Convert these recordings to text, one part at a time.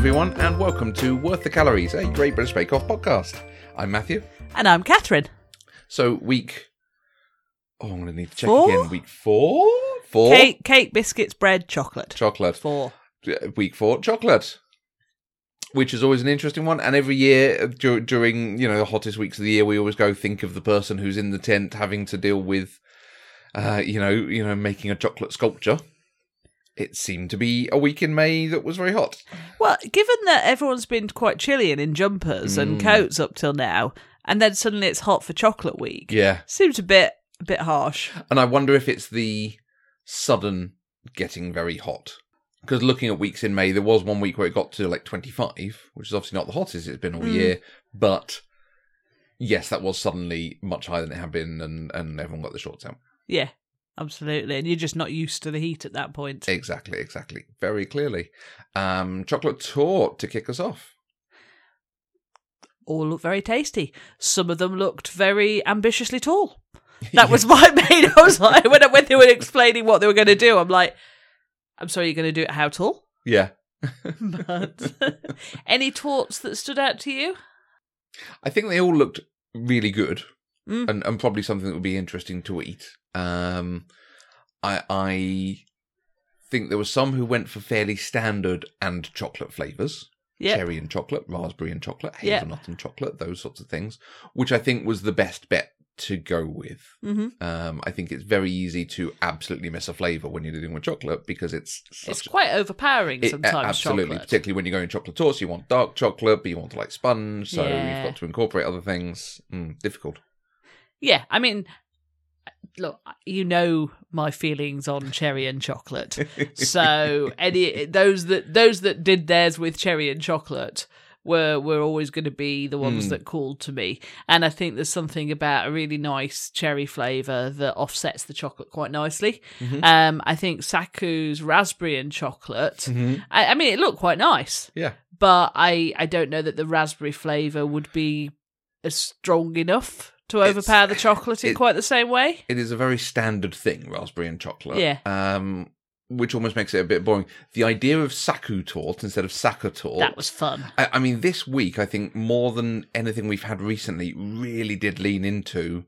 everyone, and welcome to Worth the Calories, a Great British Bake Off podcast. I'm Matthew. And I'm Catherine. So, week. Oh, I'm going to need to check Four? again. Week four? Four? Cake, cake, biscuits, bread, chocolate. Chocolate. Four. Week four, chocolate. Which is always an interesting one. And every year, uh, dur- during, you know, the hottest weeks of the year, we always go think of the person who's in the tent having to deal with, uh, you know, you know, making a chocolate sculpture. It seemed to be a week in May that was very hot. Well, given that everyone's been quite chilly and in jumpers and Mm. coats up till now, and then suddenly it's hot for chocolate week, Yeah. seems a bit a bit harsh. And I wonder if it's the sudden getting very hot. Because looking at weeks in May, there was one week where it got to like 25, which is obviously not the hottest it's been all Mm. year. But yes, that was suddenly much higher than it had been, and, and everyone got the shorts out. Yeah, absolutely. And you're just not used to the heat at that point. Exactly, exactly. Very clearly. Um, chocolate torte to kick us off. All look very tasty. Some of them looked very ambitiously tall. That was my main. I was like, when, when they were explaining what they were going to do, I'm like, I'm sorry, you're going to do it how tall? Yeah. But any tortes that stood out to you? I think they all looked really good, Mm. and, and probably something that would be interesting to eat. Um, I I think there were some who went for fairly standard and chocolate flavors, Yeah. cherry and chocolate, raspberry and chocolate, hazelnut and chocolate, those sorts of things, which I think was the best bet to go with. hmm Um, I think it's very easy to absolutely miss a flavor when you're dealing with chocolate because it's It's quite overpowering it- sometimes. absolutely, chocolate. particularly when you're going chocolate tortes, you want dark chocolate, but you want to like sponge, so Yeah. you've got to incorporate other things. Mm, difficult. Yeah, I mean, look, you know my feelings on cherry and chocolate. so any those that those that did theirs with cherry and chocolate were were always going to be the ones Mm. that called to me. And I think there's something about a really nice cherry flavor that offsets the chocolate quite nicely. Mhm. Um, I think Saku's raspberry and chocolate. Mhm. I, I mean, it looked quite nice. Yeah. but I I don't know that the raspberry flavor would be as strong enough to overpower the chocolate in it- quite the same way. It is a very standard thing, raspberry and chocolate. Yeah. Um, which almost makes it a bit boring. The idea of Saku torte instead of Sacher torte. That was fun. I, I mean, this week, I think more than anything we've had recently, really did lean into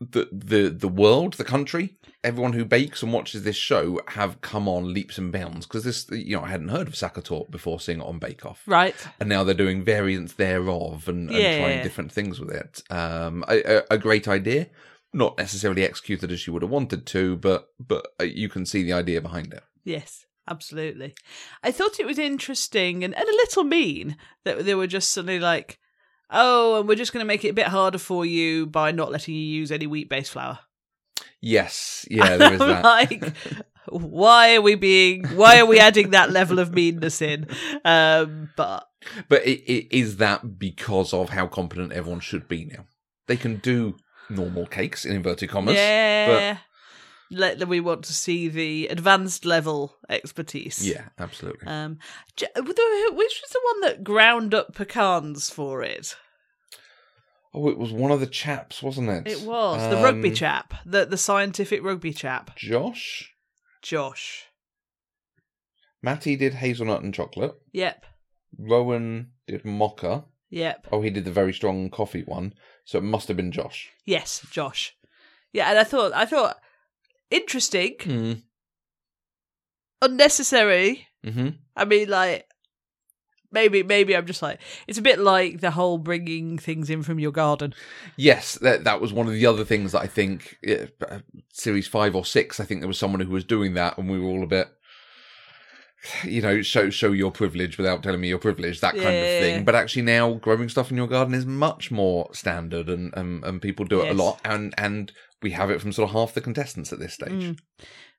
the the the world, the country. Everyone who bakes and watches this show have come on leaps and bounds because this, you know, I hadn't heard of Sacher torte before seeing it on Bake Off, Right. and now they're doing variants thereof and, and Yeah. trying different things with it. Um, a, a, a great idea, not necessarily executed as you would have wanted to, but but uh, you can see the idea behind it. Yes, absolutely. I thought it was interesting and, and a little mean that they were just suddenly like, oh, and we're just going to make it a bit harder for you by not letting you use any wheat based flour. Yes, yeah, there is that. like, why are we being, why are we adding that level of meanness in? Um, but But it, it is that because of how competent everyone should be now. They can do normal cakes in inverted commas. yeah. Let, we want to see the advanced level expertise. Yeah, absolutely. Um, which was the one that ground up pecans for it? oh, it was one of the chaps, wasn't it? It was the rugby Um, chap, the the scientific rugby chap, Josh. Josh. Matty did hazelnut and chocolate. Yep, Rowan did mocha. yep, Oh, he did the very strong coffee one. So it must have been Josh. yes, Josh. Yeah, and I thought, I thought, interesting, Mm. unnecessary. hmm I mean, like, maybe, maybe I'm just like, it's a bit like the whole bringing things in from your garden. Yes, that that was one of the other things that I think uh, series five or six. I think there was someone who was doing that, and we were all a bit, you know, show show your privilege without telling me your privilege, that kind Yeah. of thing. But actually, now growing stuff in your garden is much more standard, and and, and people do it Yes. a lot, and and we have it from sort of half the contestants at this stage. Mm.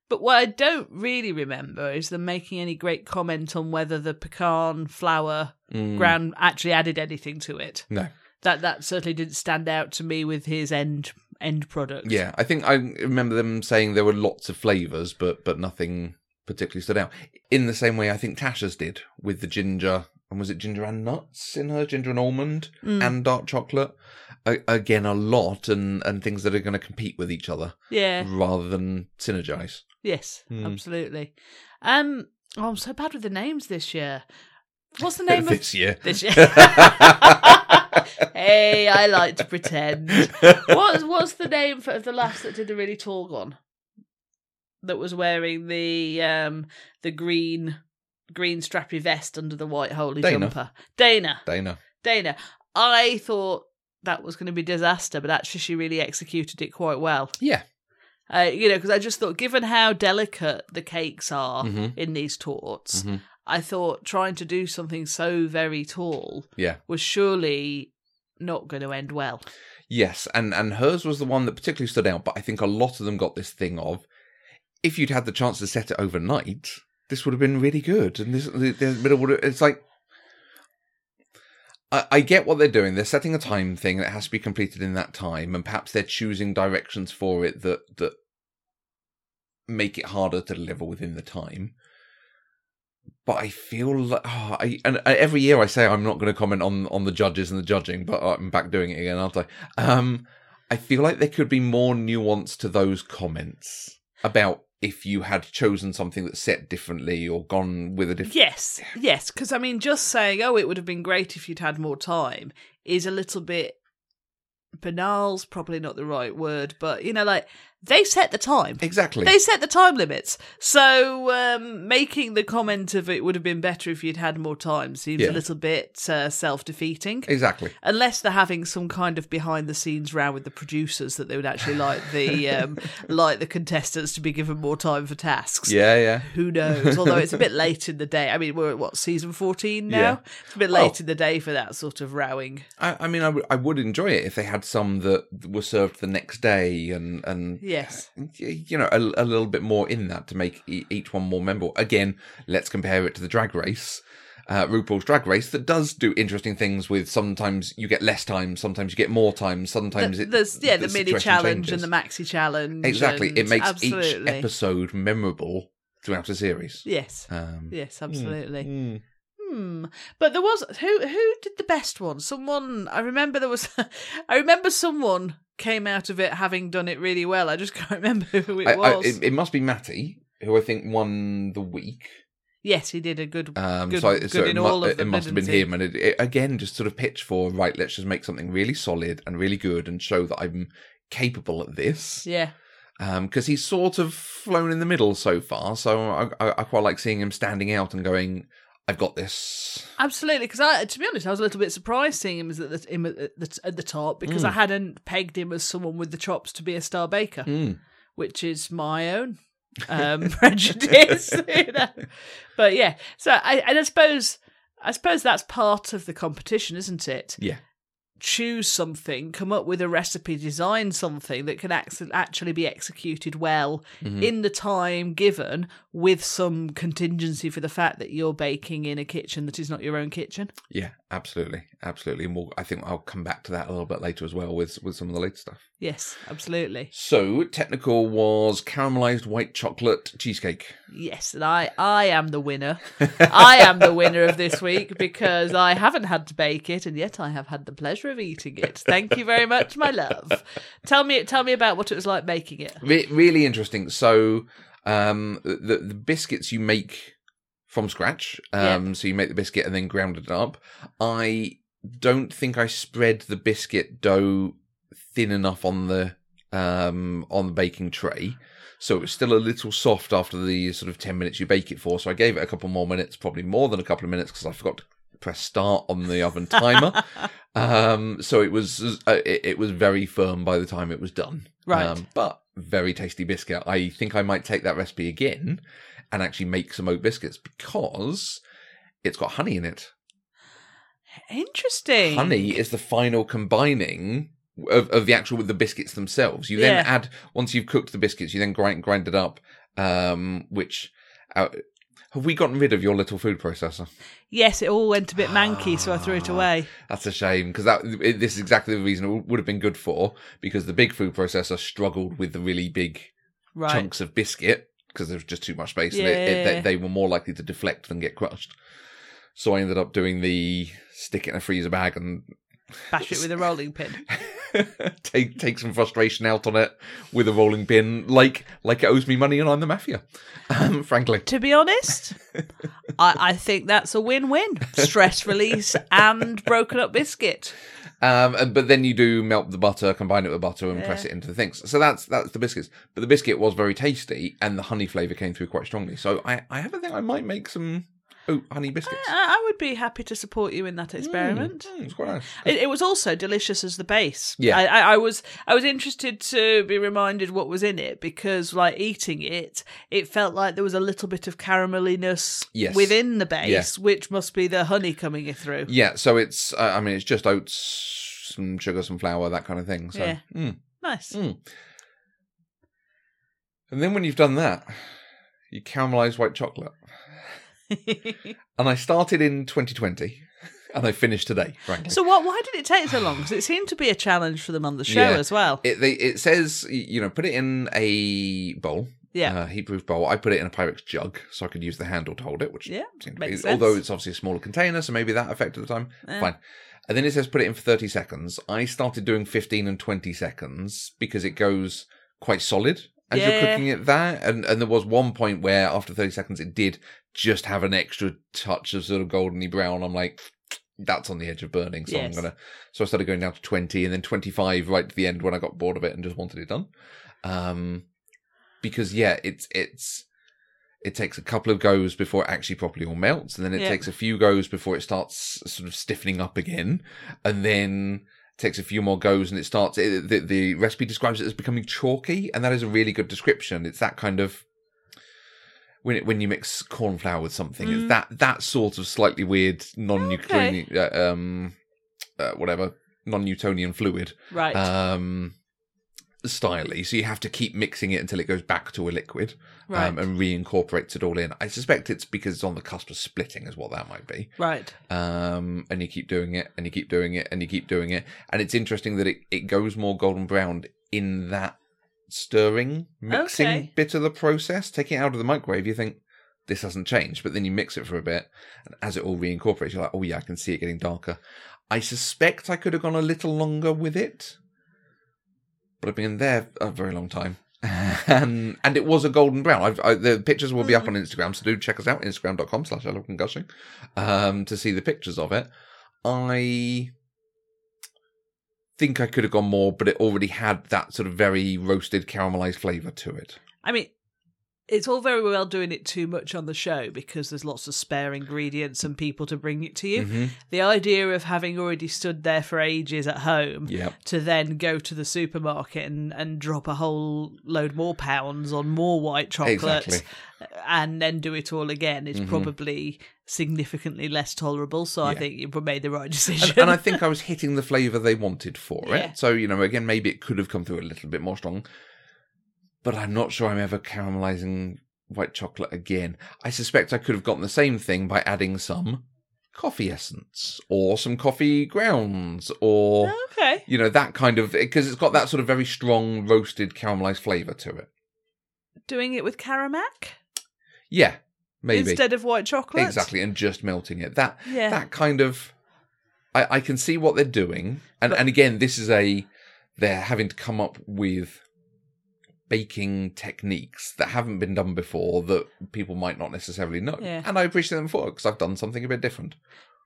But what I don't really remember is them making any great comment on whether the pecan flour Mm. ground actually added anything to it. No. That that certainly didn't stand out to me with his end end product. Yeah, I think I remember them saying there were lots of flavors, but but nothing particularly stood out. In the same way, I think Tasha's did with the ginger, and was it ginger and nuts in her, ginger and almond, Mm. and dark chocolate. A- again, a lot, and and things that are going to compete with each other Yeah. rather than synergize. Yes. Mm. Absolutely. Um. Oh, I'm so bad with the names this year. What's the name of this year. this year? hey, I like to pretend. What's what's the name for, of the lass that did the really tall one? That was wearing the um the green green strappy vest under the white holy Dana. jumper. Dana. Dana. Dana. I thought that was going to be disaster, but actually she really executed it quite well. Yeah. Uh, you know, because I just thought, given how delicate the cakes are Mhm. in these tortes, Mhm. I thought trying to do something so very tall Yeah. was surely not going to end well. Yes, and and hers was the one that particularly stood out. But I think a lot of them got this thing of, if you'd had the chance to set it overnight, this would have been really good. And this, middle would. Have, it's like, I, I get what they're doing. They're setting a time thing that has to be completed in that time, and perhaps they're choosing directions for it that that make it harder to deliver within the time. But I feel like, oh, I, and every year I say I'm not going to comment on on the judges and the judging, but I'm back doing it again, aren't I? Um, I feel like there could be more nuance to those comments about if you had chosen something that's set differently or gone with a different. Yes, yes, because I mean, just saying, oh, it would have been great if you'd had more time is a little bit banal's probably not the right word, but you know, like they set the time. Exactly. They set the time limits. So um, making the comment of it would have been better if you'd had more time seems Yeah. a little bit uh, self defeating. exactly. Unless they're having some kind of behind the scenes row with the producers that they would actually like the um, like the contestants to be given more time for tasks. Yeah, yeah. Who knows? Although it's a bit late in the day. I mean, we're at what season fourteen now. Yeah. It's a bit Well- late in the day for that sort of rowing. I, I mean, I would- I would enjoy it if they had some that were served the next day and and Yes. you know a, a little bit more in that to make e- each one more memorable. Again, let's compare it to the Drag Race. Uh, RuPaul's Drag Race that does do interesting things with sometimes you get less time, sometimes you get more time, sometimes The- it There's yeah, the, mini challenge changes. and the maxi challenge. exactly and it makes absolutely. each episode memorable throughout a series. Yes. Um, Yes, absolutely. mm. Hmm. But there was who who did the best one? Someone I remember there was I remember someone came out of it having done it really well. I just can't remember who it I- I- was. it, it must be Matty, who I think won the week. yes, he did a good Um, good, so I- good so in it, mu- it them. must have been he? him, and it, it again just sort of pitch for right. Let's just make something really solid and really good, and show that I'm capable at this. Yeah. Because he's sort of flown in the middle so far, so I, I, I quite like seeing him standing out and going, "I've got this." Absolutely, because I, to be honest, I was a little bit surprised seeing him as at the, him at the, at the top because Mm. I hadn't pegged him as someone with the chops to be a star baker, Mm. which is my own um, prejudice. you know. But yeah, so I and I suppose I suppose that's part of the competition, isn't it? Yeah. Choose something, come up with a recipe, design something that can actually be executed well Mhm. in the time given, with some contingency for the fact that you're baking in a kitchen that is not your own kitchen. Yeah, absolutely, absolutely, and we'll, I think I'll come back to that a little bit later as well with with some of the later stuff. Yes, absolutely. So technical was caramelized white chocolate cheesecake. Yes, and I, I am the winner. I am the winner of this week because I haven't had to bake it, and yet I have had the pleasure of eating it. Thank you very much, my love. Tell me, tell me about what it was like making it. Re- really interesting. So, um, the the biscuits you make from scratch. Um, so you make the biscuit and then ground it up. I don't think I spread the biscuit dough thin enough on the um on the baking tray. So it was still a little soft after the sort of 10 minutes you bake it for. So I gave it a couple more minutes, probably more than a couple of minutes because I forgot to press start on the oven timer. um, so it was uh, it, it was very firm by the time it was done. Right. Um, but very tasty biscuit. I think I might take that recipe again and actually make some oat biscuits because it's got honey in it. Interesting. Honey is the final combining of, of the actual with the biscuits themselves. You then add once you've cooked the biscuits, you then grind grind it up. Um, which uh, have we gotten rid of your little food processor? Yes, it all went a bit manky, so I threw it Ah. away. That's a shame because that it- this is exactly the reason it would have been good for because the big food processor struggled with the really big Right. chunks of biscuit because there was just too much space and it, it, they, they were more likely to deflect than get crushed. So I ended up doing the stick it in a freezer bag and Bash it with a rolling pin. take take some frustration out on it with a rolling pin, like like it owes me money and I'm the mafia. Um, frankly, To be honest, I, I think that's a win-win. Stress release and broken up biscuit. um, and, but then you do melt the butter, combine it with butter, and press it into the things. So that's that's the biscuits. But the biscuit was very tasty, and the honey flavor came through quite strongly. So I I have a think I might make some oat honey biscuits. I, I would be happy to support you in that experiment. Mm, it's quite nice. It, it was also delicious as the base. Yeah. I, I, I was I was interested to be reminded what was in it because, like eating it, it felt like there was a little bit of carameliness Yes. within the base, which must be the honey coming through. Yeah, so it's uh, I mean it's just oats, some sugar, some flour, that kind of thing. So, Yeah. mm. Nice. Mm. and then when you've done that, you caramelize white chocolate. And I started in 2020, and I finished today. Frankly, so what? Why did it take so long? Because it seemed to be a challenge for them on the show Yeah. as well. it they, it says you know put it in a bowl, Yeah. uh, heat-proof bowl. I put it in a Pyrex jug so I could use the handle to hold it, which Yeah, seemed to makes be, although it's obviously a smaller container, so maybe that affected the time. Yeah. Fine. And then it says put it in for 30 seconds. I started doing 15 and 20 seconds because it goes quite solid as you're cooking it there. And, and there was one point where after 30 seconds, it did just have an extra touch of sort of goldeny brown. I'm like, that's on the edge of burning. So I'm going to, so I started going down to 20 and then 25 right to the end when I got bored of it and just wanted it done. Um, because yeah, it's, it's, it takes a couple of goes before it actually properly all melts, and then it Yeah. takes a few goes before it starts sort of stiffening up again, and then takes a few more goes, and it starts. It, the, the recipe describes it as becoming chalky, and that is a really good description. It's that kind of when it, when you mix corn flour with something, it's Mm. that that sort of slightly weird non-Newtonian, uh, um, uh, whatever non-Newtonian fluid Right. um styly so you have to keep mixing it until it goes back to a liquid right. um, and reincorporates it all in i suspect it's because it's on the cusp of splitting is what that might be right. um and you keep doing it and you keep doing it and you keep doing it and it's interesting that it, it goes more golden brown in that stirring mixing Okay. bit of the process taking it out of the microwave you think this hasn't changed but then you mix it for a bit and as it all reincorporates you're like oh yeah i can see it getting darker. I suspect i could have gone a little longer with it but i've been there a very long time. And and it was a golden brown. I've, I, the pictures will be up on instagram so do check us out instagram.com slash um to see the pictures of it. I think i could have gone more but it already had that sort of very roasted caramelized flavor to it. I mean, it's all very well doing it too much on the show because there's lots of spare ingredients and people to bring it to you. Mhm. The idea of having already stood there for ages at home yeah to then go to the supermarket and, and drop a whole load more pounds on more white chocolate Exactly. and then do it all again is Mhm. probably significantly less tolerable. So I think you made the right decision. and, and I think I was hitting the flavour they wanted for Yeah. it. So, you know, again, maybe it could have come through a little bit more strong, but I'm not sure I'm ever caramelizing white chocolate again. I suspect I could have gotten the same thing by adding some coffee essence or some coffee grounds or, okay. you know, that kind of, because it's got that sort of very strong roasted caramelized flavour to it. Doing it with Caramac Yeah, maybe. instead of white chocolate. Exactly, and just melting it. That Yeah. that kind of I, I can see what they're doing. And and again, this is a they're having to come up with baking techniques that haven't been done before that people might not necessarily know. Yeah. And I appreciate them for it because I've done something a bit different.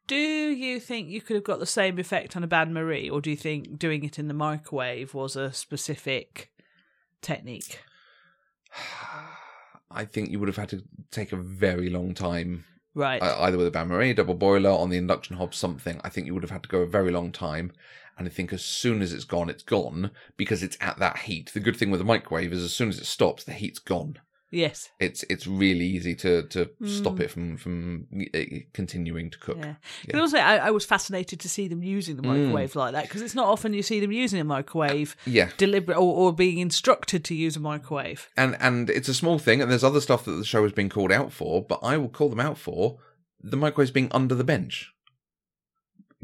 Do you think you could have got the same effect on a Bain Marie, or do you think doing it in the microwave was a specific technique? I think you would have had to take a very long time Right. uh, either with a bain marie, double boiler, on the induction hob, something. I think you would have had to go a very long time. And I think as soon as it's gone, it's gone because it's at that heat. The good thing with the microwave is as soon as it stops, the heat's gone. Yes. It's it's really easy to to stop Mm. it from from uh, continuing to cook. Yeah. Yeah. Also, I, I was fascinated to see them using the Mm. microwave like that because it's not often you see them using a microwave Yeah, deliberate or, or being instructed to use a microwave. and and it's a small thing, and there's other stuff that the show has been called out for, but I will call them out for the microwaves being under the bench.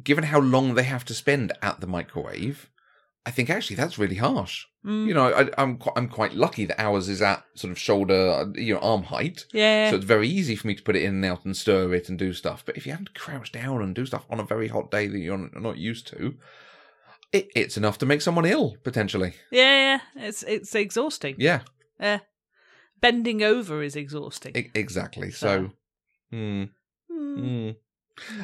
Given how long they have to spend at the microwave, I think actually that's really harsh. Mm. You know, I, I'm qu- I'm quite lucky that ours is at sort of shoulder, you know, arm height, yeah. so it's very easy for me to put it in and out and stir it and do stuff. But if you have to crouch down and do stuff on a very hot day that you're not used to, It, it's enough to make someone ill potentially. Yeah, yeah, it's it's exhausting. Yeah, Yeah. Bending over is exhausting. e- exactly. So, hmm. Hmm. Mm.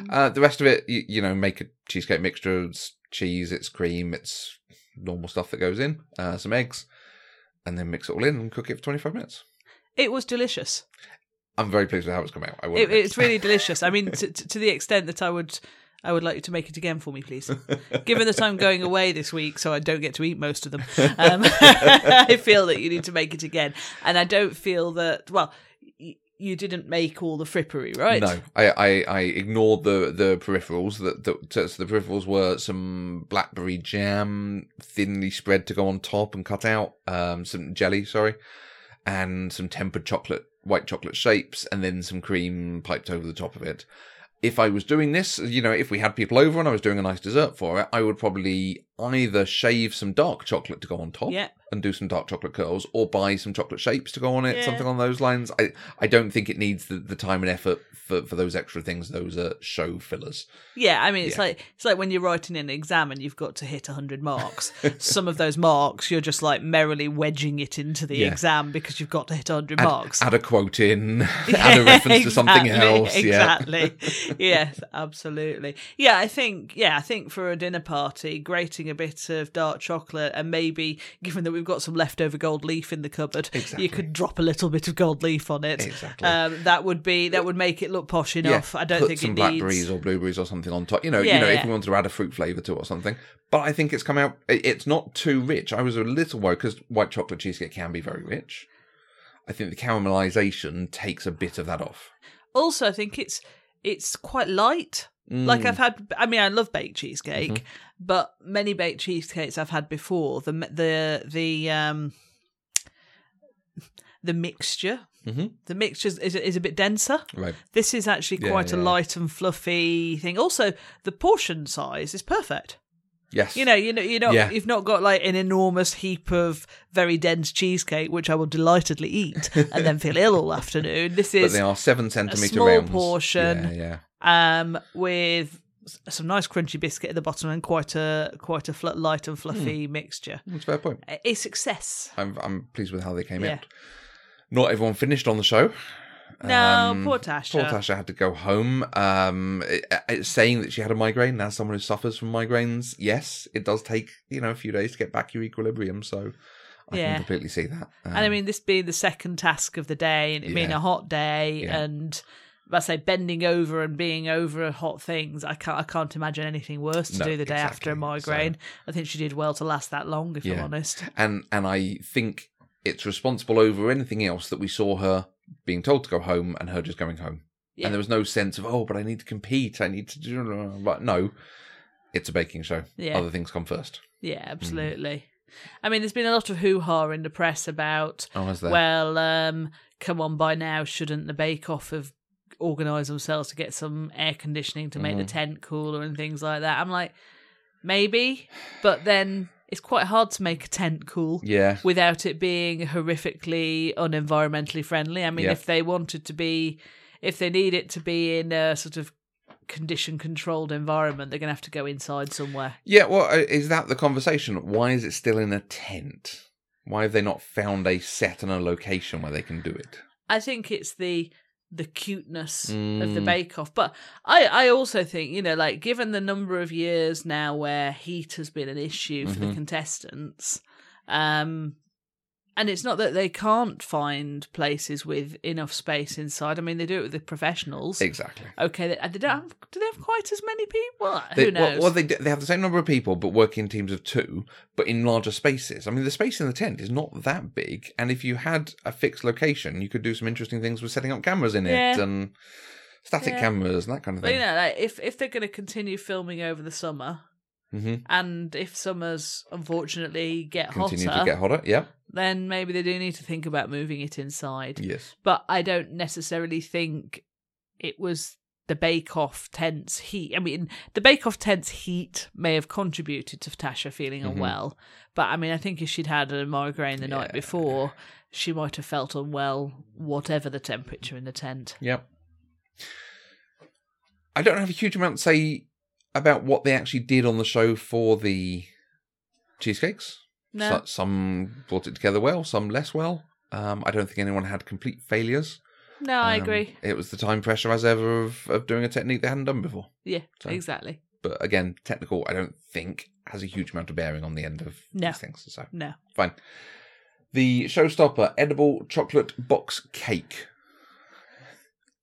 Uh, the rest of it, you, you know, make a cheesecake mixture. Cheese, it's cream, it's normal stuff that goes in, uh, some eggs, and then mix it all in and cook it for 25 minutes. It was delicious. I'm very pleased with how it's come out. I It, it's really delicious. I mean, to, to the extent that I would, I would like you to make it again for me, please. Given that I'm going away this week, so I don't get to eat most of them, um, I feel that you need to make it again. And I don't feel that. Well, you didn't make all the frippery, right? No, I, I, I ignored the, the peripherals. That the, the peripherals were some blackberry jam, thinly spread to go on top and cut out. Um, some jelly, sorry, and some tempered chocolate, white chocolate shapes, and then some cream piped over the top of it. If I was doing this, you know, if we had people over and I was doing a nice dessert for it, I would probably either shave some dark chocolate to go on top Yeah. and do some dark chocolate curls, or buy some chocolate shapes to go on it, Yeah. something on those lines. I, I don't think it needs the, the time and effort for, for those extra things. Those are show fillers. Yeah, I mean, it's Yeah. like it's like when you're writing an exam and you've got to hit hundred marks. Some of those marks, you're just like merrily wedging it into the exam because you've got to hit hundred Add, marks. add a quote in, add a reference to something Exactly, else. Yeah. Exactly. yes, absolutely. Yeah, I think yeah, I think for a dinner party, grating a bit of dark chocolate and maybe given that we've got some leftover gold leaf in the cupboard, Exactly. you could drop a little bit of gold leaf on it. Exactly. Um, that would be that would make it look posh enough. I don't put think some blackberries needs or blueberries or something on top. You know, Yeah, you know, if yeah. you wanted to add a fruit flavour to it or something. But I think it's come out. It's not too rich. I was a little worried because white chocolate cheesecake can be very rich. I think the caramelization takes a bit of that off. also I think it's it's quite light. Like Mm. I've had, I mean, I love baked cheesecake, Mm-hmm. but many baked cheesecakes I've had before, the the the um the mixture, Mhm. the mixture is, is a bit denser. right. This is actually Yeah, quite a light and fluffy thing. Also, the portion size is perfect. Yes. You know, you know, you know, Yeah. you've not got like an enormous heap of very dense cheesecake, which I will delightedly eat and then feel ill all afternoon. This but is they are seven centimetre small rounds. portion. Yeah, yeah. Um, with some nice crunchy biscuit at the bottom and quite a quite a fl- light and fluffy mixture. That's a fair point. A- A success. I'm I'm pleased with how they came Yeah. out. Not everyone finished on the show. No, Um, poor Tasha. Poor Tasha had to go home. Um, it, it's saying that she had a migraine. Now, someone who suffers from migraines, yes, it does take you know a few days to get back your equilibrium. So I Yeah. can completely see that. and I Um, mean, this being the second task of the day, and it being a hot day, Yeah. and I say bending over and being over hot things, I can't I can't imagine anything worse to No, do the day after a exactly. migraine. I think she did well to last that long, if I'm honest. and and I think it's responsible over anything else that we saw her being told to go home and her just going home. Yeah. And there was no sense of oh, but I need to compete. I need to do. But no, it's a baking show. Yeah. Other things come first. Yeah, absolutely. I mean, there's been a lot of hoo ha in the press about Oh, well, um, come on, by now, shouldn't the Bake Off have organised themselves to get some air conditioning to make the Mhm. tent cooler and things like that? I'm like, maybe, but then it's quite hard to make a tent cool yeah. without it being horrifically unenvironmentally friendly. I mean, Yeah. if they wanted to be, if they need it to be in a sort of condition controlled environment, they're going to have to go inside somewhere. Yeah, well, uh, is that the conversation? Why is it still in a tent? Why have they not found a set and a location where they can do it? I think it's the the cuteness of the Mm. Bake Off, but I I also think you know like given the number of years now where heat has been an issue for the Mhm. contestants, um, and it's not that they can't find places with enough space inside. I mean, they do it with the professionals. Exactly. Okay, they, they don't have, do they have quite as many people? They, Who knows? Well, well, they they have the same number of people, but work in teams of two, but in larger spaces. I mean, the space in the tent is not that big, and if you had a fixed location, you could do some interesting things with setting up cameras in it Yeah. and static Yeah. cameras and that kind of but you thing. know, like if if they're going to continue filming over the summer, hmm and if summers unfortunately get Continue hotter, to get hotter. Yeah. then maybe they do need to think about moving it inside. Yes. But I don't necessarily think it was the Bake Off tent's heat. I mean, the Bake Off tent's heat may have contributed to Tasha feeling Mhm. unwell. But I mean, I think if she'd had a migraine the night before, she might have felt unwell, whatever the temperature in the tent. Yep. I don't have a huge amount to say about what they actually did on the show for the cheesecakes. No. So- some brought it together well, some less well. Um, I don't think anyone had complete failures. no, I Um, agree. It was the time pressure as ever of, of doing a technique they hadn't done before. Yeah, so- exactly. But again, technical, I don't think has a huge amount of bearing on the end of No. these things. So No. fine. The showstopper edible chocolate box cake.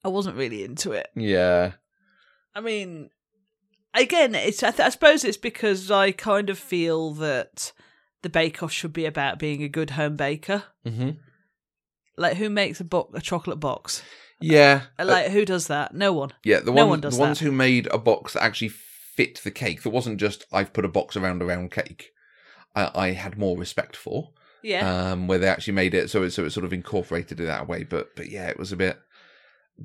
I wasn't really into it. Yeah. I mean, again, it's I, th- I suppose it's because I kind of feel that the Bake Off should be about being a good home baker. hmm Like, who makes a bo- a chocolate box? Yeah. Uh, Like, who does that? No one. yeah. The no ones, one does the ones that. who made a box that actually fit the cake. That wasn't just I've put a box around a round cake. I, I had more respect for. Yeah. um, where they actually made it so it so it sort of incorporated it that way. But but yeah, it was a bit.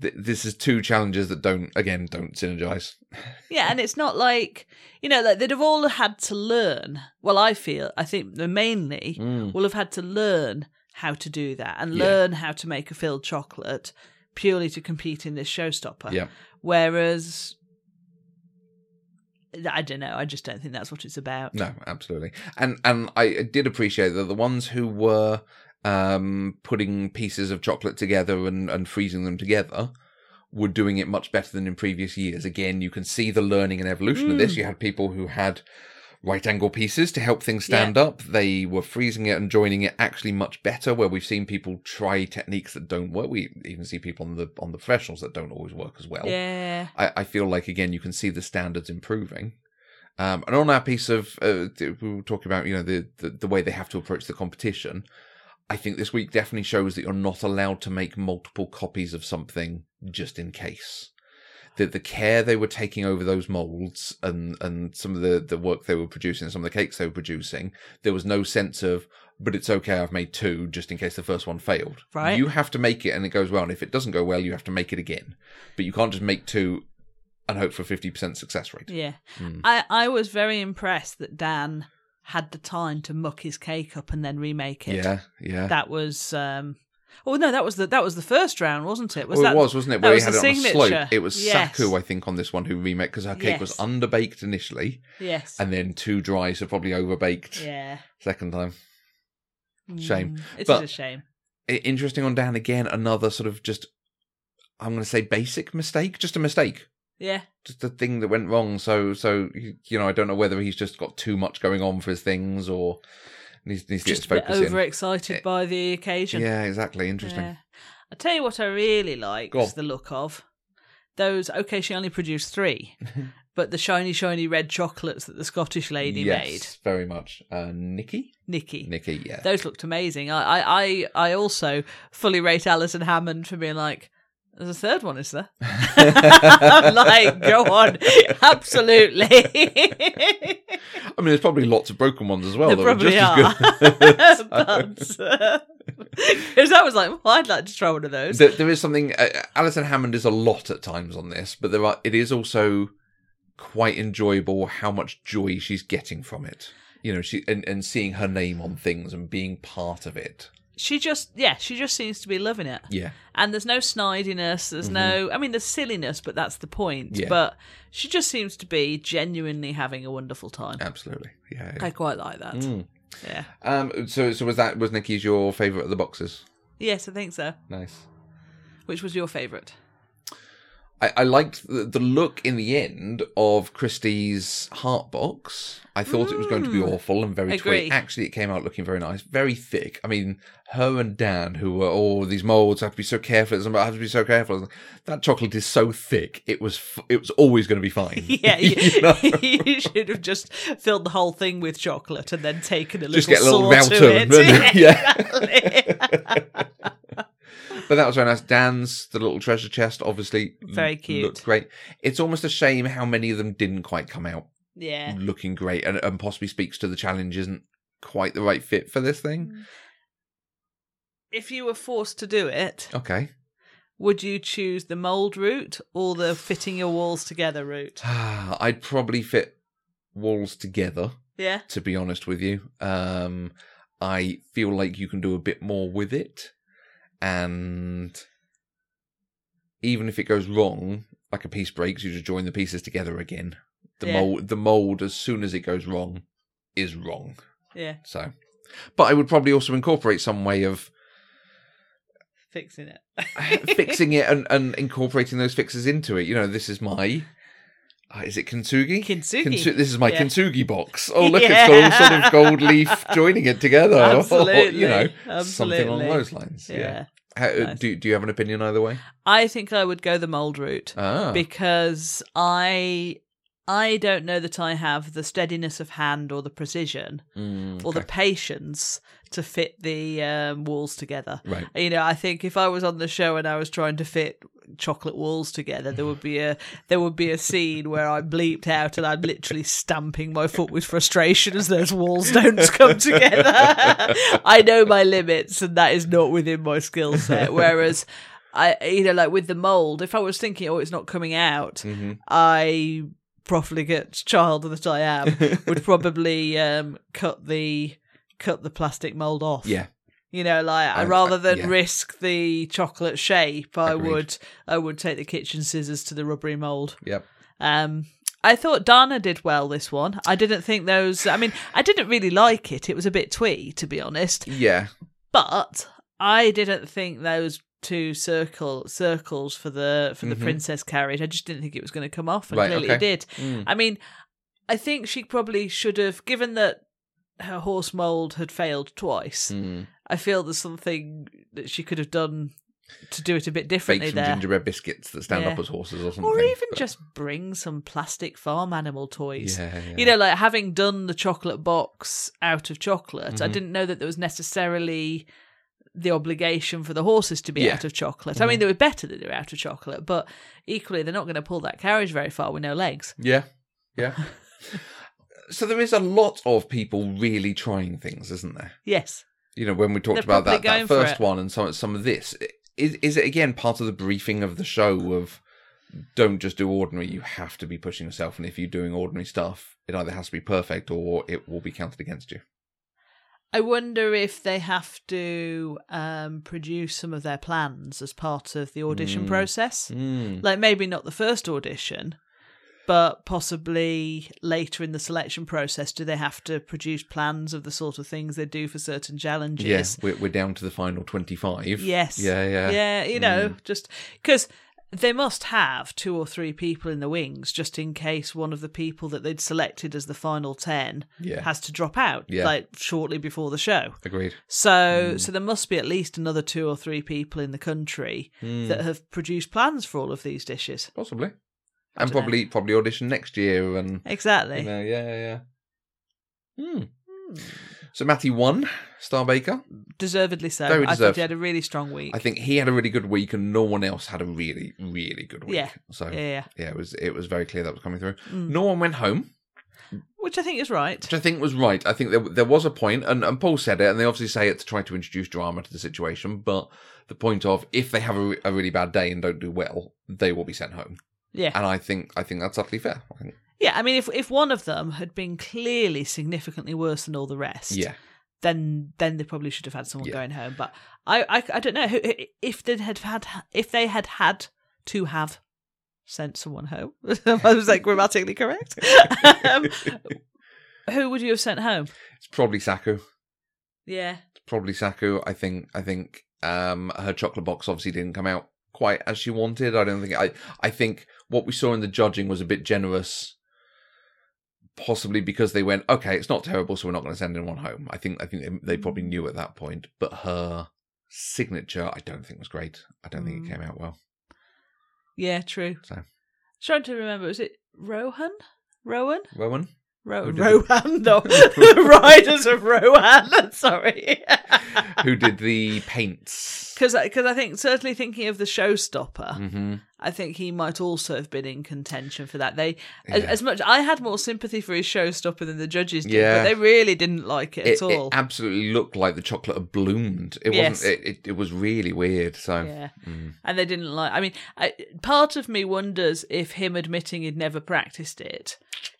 Th- this is two challenges that don't again don't synergize. Yeah, and it's not like you know, like they'd have all had to learn. Well, I feel I think they mainly Mm. will have had to learn how to do that and Yeah. learn how to make a filled chocolate purely to compete in this showstopper. Yeah, Whereas I don't know, I just don't think that's what it's about. no, absolutely. And and I did appreciate that the ones who were um, putting pieces of chocolate together and and freezing them together were doing it much better than in previous years. Again, you can see the learning and evolution of this. Mm. You had people who had right angle pieces to help things stand up. They were freezing it and joining it actually much better. Where we've seen people try techniques that don't work. We even see people on the on the professionals that don't always work as well. Yeah. I, I feel like again you can see the standards improving. Um, and on our piece of uh, we were talking about you know the, the the way they have to approach the competition. I think this week definitely shows that you're not allowed to make multiple copies of something just in case. That the care they were taking over those molds and and some of the the work they were producing, some of the cakes they were producing, there was no sense of, but it's okay, I've made two just in case the first one failed. Right. You have to make it and it goes well, and if it doesn't go well, you have to make it again. But you can't just make two and hope for fifty percent success rate. Yeah. Mm. I, I was very impressed that Dan had the time to muck his cake up and then remake it. Yeah, yeah. That was um Oh no, that was the that was the first round, wasn't it? Was well, that it was, wasn't it? Where he was had the it on a slope. It was Yes. Saku, I think, on this one who remade because her cake was Yes. underbaked initially Yes. and then too dry, so probably overbaked yeah. second time. Shame. Mm, It But- is a shame. Interesting on Dan again. Another sort of just, I'm going to say basic mistake, just a mistake. Yeah. just a thing that went wrong. So, so you know, I don't know whether he's just got too much going on for his things or needs, needs Just a get bit his focus in. overexcited by the occasion. Yeah, exactly. Interesting. Yeah. I tell you what I really like is the look of those okay, she only produced three. but the shiny, shiny red chocolates that the Scottish lady yes, made. very much. Uh, Nicky, Nicky. Nicky, yeah. Those looked amazing. I, I, I also fully rate Alison Hammond for being like, there's a third one, is there? I'm like, go on. Absolutely. I mean, there's probably lots of broken ones as well. there that were probably just are. as good. but, because I was like, well, I'd like to try one of those. there, there is something. Uh, Alison Hammond is a lot at times on this, but there are. It is also quite enjoyable how much joy she's getting from it. You know, she and, and seeing her name on things and being part of it. She just, yeah, she just seems to be loving it. Yeah, And there's no snidiness. There's no, I mean, there's silliness, but that's the point. Mm-hmm. Yeah. But she just seems to be genuinely having a wonderful time. absolutely. Yeah. yeah. I quite like that. Mm. Yeah. Um. So, so was that was Nicky's your favourite of the boxes? Yes, I think so. Nice. Which was your favourite? I, I liked the, the look in the end of Cristy's heart box. I thought it was going to be Mm. awful and very twee. Actually, it came out looking very nice, very thick. I mean, her and Dan, who were, oh, these molds have to be so careful. I have to be so careful. That chocolate is so thick. It was, f- it was always going to be fine. Yeah, You you, know? you should have just filled the whole thing with chocolate and then taken a little Just get a little saw to it. and- yeah. But that was very nice. Dan's the little treasure chest, obviously, Very cute. Looked great. It's almost a shame how many of them didn't quite come out yeah. looking great, and, and possibly speaks to the challenge isn't quite the right fit for this thing. If you were forced to do it, Okay. would you choose the mold route or the fitting your walls together route? I'd probably fit walls together, Yeah. to be honest with you. Um, I feel like you can do a bit more with it, and even if it goes wrong, like a piece breaks, you just join the pieces together again. The Yeah. mold, the mold, as soon as it goes wrong, is wrong. Yeah, So, but I would probably also incorporate some way of fixing it. fixing it and, and incorporating those fixes into it. You know, this is my. Uh, is it kintsugi? Kintsugi. Kintsu- this is my Yeah. kintsugi box. Oh, look, it's Yeah. got all sort of gold leaf joining it together. Absolutely. you know, something along those lines. Yeah. Yeah. How, Nice. do, do you have an opinion either way? I think I would go the mold route Ah. because I I don't know that I have the steadiness of hand or the precision Mm, or the patience to fit the um, walls together. Right. You know, I think if I was on the show and I was trying to fit chocolate walls together, there would be a there would be a scene where I bleeped out and I'm literally stamping my foot with frustration as those walls don't come together. I know my limits, and that is not within my skill set. Whereas. I, you know, like with the mold, if I was thinking, oh, it's not coming out, hmm I, profligate child that I am, would probably um, cut the cut the plastic mold off. Yeah. You know, like I- rather than yeah. risk the chocolate shape, I Agreed. would I would take the kitchen scissors to the rubbery mold. Yep. Um, I thought Dana did well this one. I didn't think those. I mean, I didn't really like it. It was a bit twee, to be honest. Yeah. But I didn't think those two circle circles for the for the Mhm. princess carriage. I just didn't think it was going to come off, and Right, clearly okay. it did. Mm. I mean, I think she probably should have, given that her horse mold had failed twice. Mm. I feel there's something that she could have done to do it a bit Bake differently some there. gingerbread biscuits that stand Yeah. up as horses or something. Or even but- just bring some plastic farm animal toys. Yeah, yeah. You know, like having done the chocolate box out of chocolate, I Mhm. didn't know that there was necessarily the obligation for the horses to be Yeah. out of chocolate. I mean, they were better that they were out of chocolate, but equally, they're not going to pull that carriage very far with no legs. Yeah, yeah. So there is a lot of people really trying things, isn't there? Yes. You know, when we talked They're about that, that first one and some some of this, is is it again part of the briefing of the show of don't just do ordinary, you have to be pushing yourself, and if you're doing ordinary stuff, it either has to be perfect or it will be counted against you. I wonder if they have to um, produce some of their plans as part of the audition Mm. process. Mm. Like maybe not the first audition, but possibly later in the selection process. Do they have to produce plans of the sort of things they do for certain challenges? Yeah, we're, we're down to the final 25. Yes. Yeah, yeah. Yeah, you know, Mm. just because they must have two or three people in the wings just in case one of the people that they'd selected as the final 10 Yeah. has to drop out Yeah. like shortly before the show. Agreed. So Mm. so there must be at least another two or three people in the country Mm. that have produced plans for all of these dishes. Possibly. I And probably probably audition next year and Exactly. you know, yeah, yeah, yeah. Hmm. Hmm. So Matty won, Star Baker. Deservedly so. Very I thought he had a really strong week. I think he had a really good week, and no one else had a really, really good week. Yeah. So yeah, yeah, yeah. it was it was very clear that was coming through. Mm. No one went home, Which I think is right. which I think was right. I think there there was a point, and, and Paul said it, and they obviously say it to try to introduce drama to the situation. But the point of if they have a, a really bad day and don't do well, they will be sent home. Yeah. And I think I think that's utterly fair. I Yeah, I mean if if one of them had been clearly significantly worse than all the rest, yeah, then then they probably should have had someone Yeah. going home. But I, I I don't know if they had had if they had had to have sent someone home. I was like grammatically correct. um, who would you have sent home? it's probably Saku. Yeah, probably Saku. I think I think um her chocolate box obviously didn't come out quite as she wanted. I don't think I I think what we saw in the judging was a bit generous. Possibly because they went, okay, it's not terrible, so we're not going to send anyone home. I think I think they, they probably knew at that point, but her signature, I don't think was great. I don't think Mm. it came out well. yeah, true. So. I'm Trying to remember, was it Rohan? Rowan? Rowan, Ro- Who Rohan, no. Riders of Rohan. Sorry. who did the paints? Because I, think, certainly thinking of the showstopper, hmm I think he might also have been in contention for that. They, as, Yeah. as much, I had more sympathy for his showstopper than the judges did, Yeah. but they really didn't like it, It, at all. it absolutely looked like the chocolate had bloomed. It Yes. wasn't. It, it, it was really weird. So yeah. mm. And they didn't like, I mean, I, part of me wonders if him admitting he'd never practiced it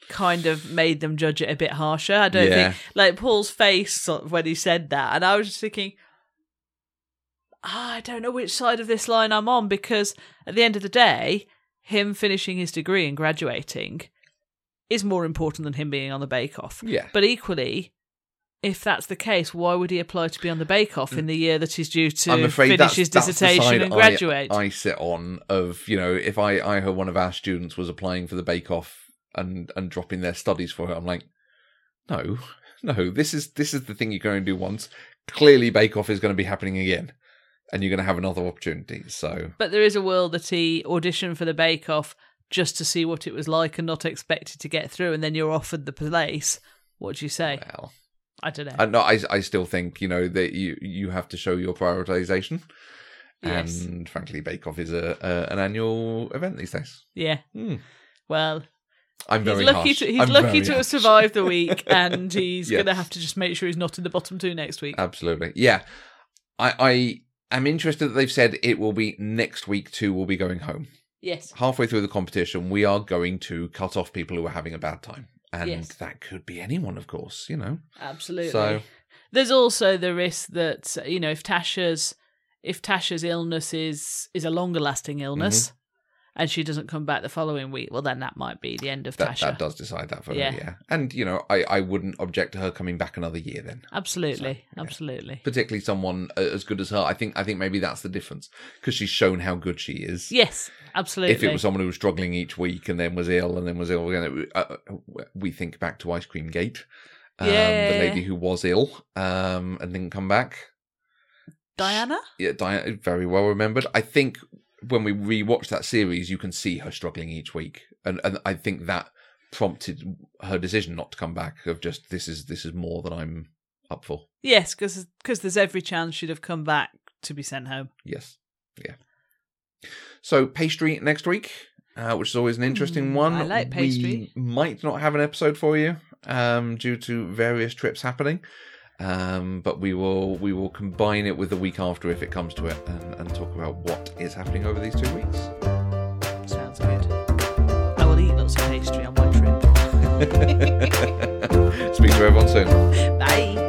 kind of made them judge it a bit harsher. I don't Yeah. think, like Paul's face when he said that, and I was just thinking, "Ah, I don't know which side of this line I'm on because at the end of the day, him finishing his degree and graduating is more important than him being on the Bake Off. yeah, But equally, if that's the case, why would he apply to be on the Bake Off in the year that he's due to finish his dissertation and I- graduate? I, sit on of you know if I I heard one of our students was applying for the Bake Off and and dropping their studies for it, I'm like, no, no, this is this is the thing you're going to do once. Clearly, Bake Off is going to be happening again, and you're going to have another opportunity. So But there is a world that he auditioned for the Bake Off just to see what it was like and not expected to get through, and then you're offered the place. What do you say? well, I don't know. I, no, I I still think you know that you you have to show your prioritization. Yes. And frankly, Bake Off is a, a an annual event these days. yeah. Hmm. Well, I'm he's lucky harsh. to he's I'm lucky very to have survived the week, and he's Yes. gonna have to just make sure he's not in the bottom two next week. Absolutely. Yeah. I I am interested that they've said it will be next week two will be going home. yes. Halfway through the competition, we are going to cut off people who are having a bad time. And Yes. that could be anyone, of course, you know. Absolutely. So- There's also the risk that you know if Tasha's if Tasha's illness is is a longer lasting illness, Mm-hmm. And she doesn't come back the following week, well then that might be the end of That Tasha. that does decide that for Yeah. her, yeah. And you know, I, I wouldn't object to her coming back another year then. Absolutely, So, yeah. absolutely. Particularly someone uh, as good as her. I think I think maybe that's the difference because she's shown how good she is. Yes, absolutely. If it was someone who was struggling each week and then was ill and then was ill again, uh, we think back to Ice Cream Gate, um, Yeah. the lady who was ill um, and didn't come back. Diana, Yeah, Diana, very well remembered. I think when we rewatch that series, you can see her struggling each week, and and I think that prompted her decision not to come back. Of just this is this is more than I'm up for. yes, because there's every chance she'd have come back to be sent home. Yes, yeah. So pastry next week, uh, which is always an interesting Mm, one. I like pastry. We might not have an episode for you um, due to various trips happening. Um, but we will we will combine it with the week after if it comes to it and, and talk about what is happening over these two weeks. Sounds good. I will eat lots of pastry on my trip. Speak to everyone soon. Bye.